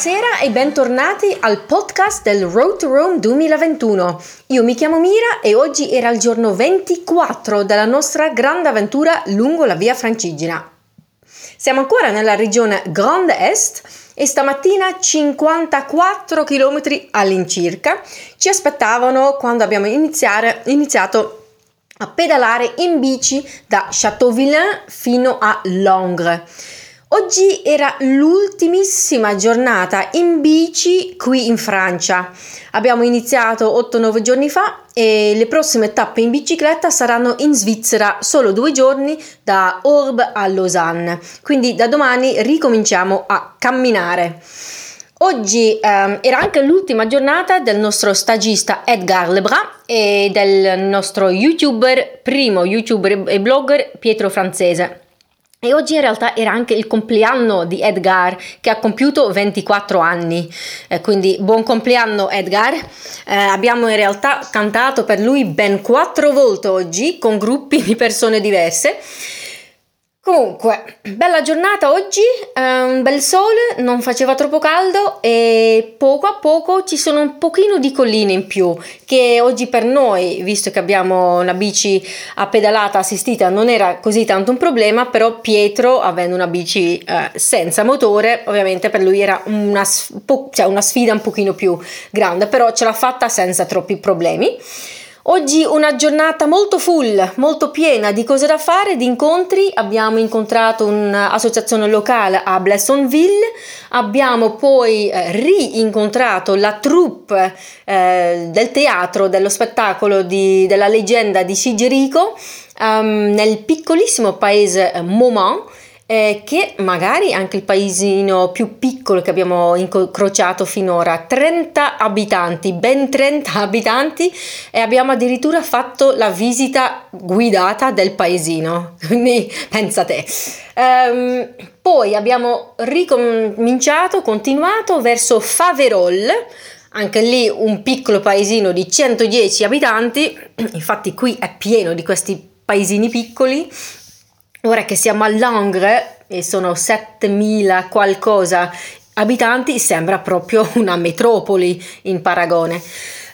Buonasera e bentornati al podcast del Road to Rome 2021. Io mi chiamo Mira e oggi era il giorno 24 della nostra grande avventura lungo la via Francigena. Siamo ancora nella regione Grand Est e stamattina 54 km all'incirca ci aspettavano quando abbiamo iniziato a pedalare in bici da Châteauvillain fino a Langres. Oggi era l'ultimissima giornata in bici qui in Francia. Abbiamo iniziato 8-9 giorni fa e le prossime tappe in bicicletta saranno in Svizzera solo due giorni da Orbe a Lausanne. Quindi da domani ricominciamo a camminare. Oggi ehm, era anche l'ultima giornata del nostro stagista Edgar Lebrun e del nostro youtuber, primo youtuber e blogger Pietro Francese. E oggi in realtà era anche il compleanno di Edgar che ha compiuto 24 anni, eh, quindi buon compleanno Edgar. Eh, abbiamo in realtà cantato per lui ben quattro volte oggi con gruppi di persone diverse Comunque, bella giornata oggi, un bel sole, non faceva troppo caldo e poco a poco ci sono un pochino di colline in più che oggi per noi, visto che abbiamo una bici a pedalata assistita, non era così tanto un problema, però Pietro, avendo una bici eh, senza motore, ovviamente per lui era una, cioè una sfida un pochino più grande, però ce l'ha fatta senza troppi problemi. Oggi una giornata molto full, molto piena di cose da fare, di incontri. Abbiamo incontrato un'associazione locale a Blessonville, abbiamo poi eh, rincontrato la troupe eh, del teatro, dello spettacolo di, della leggenda di Sigerico um, nel piccolissimo paese Momant eh, che magari anche il paesino più piccolo che abbiamo incrociato finora, 30 abitanti, ben 30 abitanti e abbiamo addirittura fatto la visita guidata del paesino, quindi pensa te. Um, poi abbiamo ricominciato, continuato verso Faverol, anche lì un piccolo paesino di 110 abitanti, infatti qui è pieno di questi paesini piccoli Ora che siamo a Langres e sono 7000 qualcosa abitanti, sembra proprio una metropoli in paragone.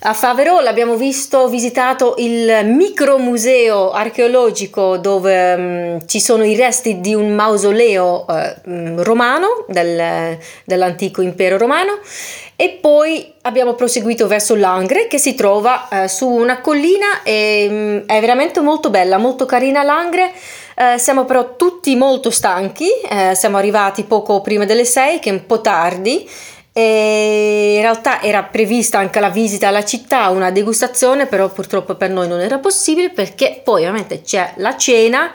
A Faverolles abbiamo visto, visitato il micromuseo archeologico dove um, ci sono i resti di un mausoleo uh, romano del, dell'antico impero romano e poi abbiamo proseguito verso Langre che si trova uh, su una collina e um, è veramente molto bella, molto carina Langre. Uh, siamo però tutti molto stanchi, siamo arrivati poco prima delle 6 che è un po' tardi e in realtà era prevista anche la visita alla città, una degustazione, però purtroppo per noi non era possibile perché poi ovviamente c'è la cena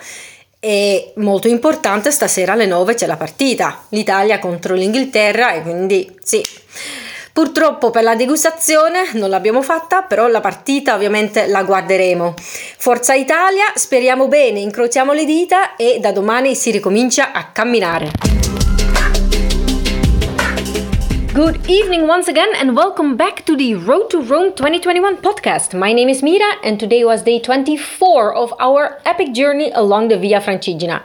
e molto importante stasera alle 9 c'è la partita, l'Italia contro l'Inghilterra e quindi sì. Purtroppo per la degustazione non l'abbiamo fatta, però la partita ovviamente la guarderemo. Forza Italia, speriamo bene, incrociamo le dita e da domani si ricomincia a camminare. Good evening once again, and welcome back to the Road to Rome 2021 podcast. My name is Mira, and today was day 24 of our epic journey along the Via Francigena.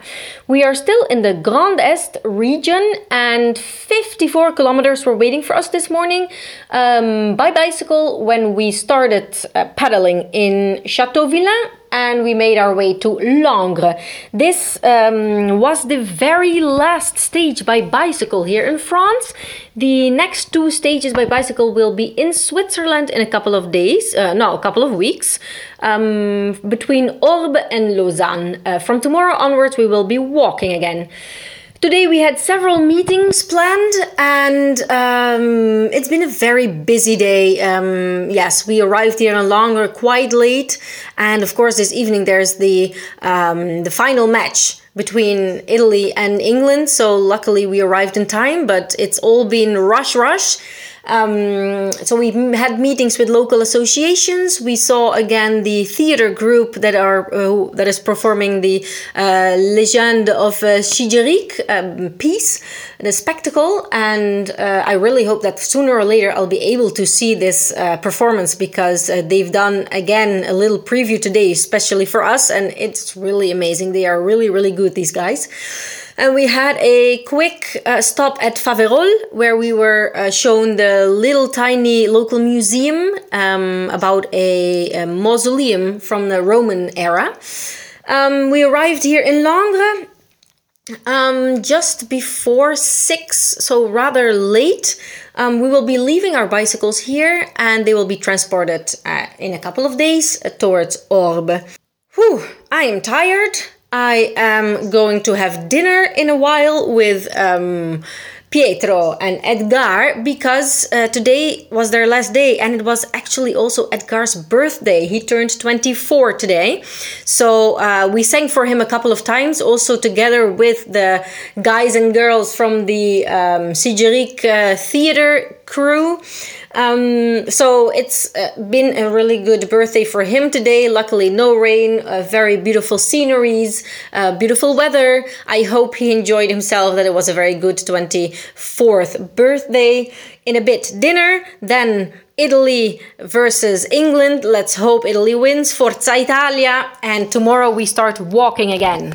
We are still in the Grand Est region, and 54 kilometers were waiting for us this morning um, by bicycle when we started uh, pedaling in Chateauvillain and we made our way to Langres. This um, was the very last stage by bicycle here in France. The next two stages by bicycle will be in Switzerland in a couple of days, uh, no, a couple of weeks, um, between Orbe and Lausanne. Uh, from tomorrow onwards, we will be walking again. Today we had several meetings planned, and um, it's been a very busy day. Um, yes, we arrived here in Longer quite late, and of course this evening there's the um, the final match between Italy and England. So luckily we arrived in time, but it's all been rush rush. Um, so we had meetings with local associations. We saw again the theater group that are uh, that is performing the uh, Legend of uh, um, piece, the spectacle, and uh, I really hope that sooner or later I'll be able to see this uh, performance because uh, they've done again a little preview today, especially for us, and it's really amazing. They are really really good. These guys. And we had a quick uh, stop at Faverolles, where we were uh, shown the little tiny local museum um, about a, a, mausoleum from the Roman era. Um, we arrived here in Langres um, just before six, so rather late. Um, we will be leaving our bicycles here and they will be transported uh, in a couple of days uh, towards Orbe. Whew, I am tired. I am going to have dinner in a while with um, Pietro and Edgar because uh, today was their last day and it was actually also Edgar's birthday. He turned 24 today. So uh, we sang for him a couple of times, also together with the guys and girls from the um, Sigeric uh, theater crew. Um, so it's been a really good birthday for him today. Luckily, no rain, uh, very beautiful sceneries, uh, beautiful weather. I hope he enjoyed himself, that it was a very good 24th birthday. In a bit, dinner, then Italy versus England. Let's hope Italy wins. Forza Italia. And tomorrow we start walking again.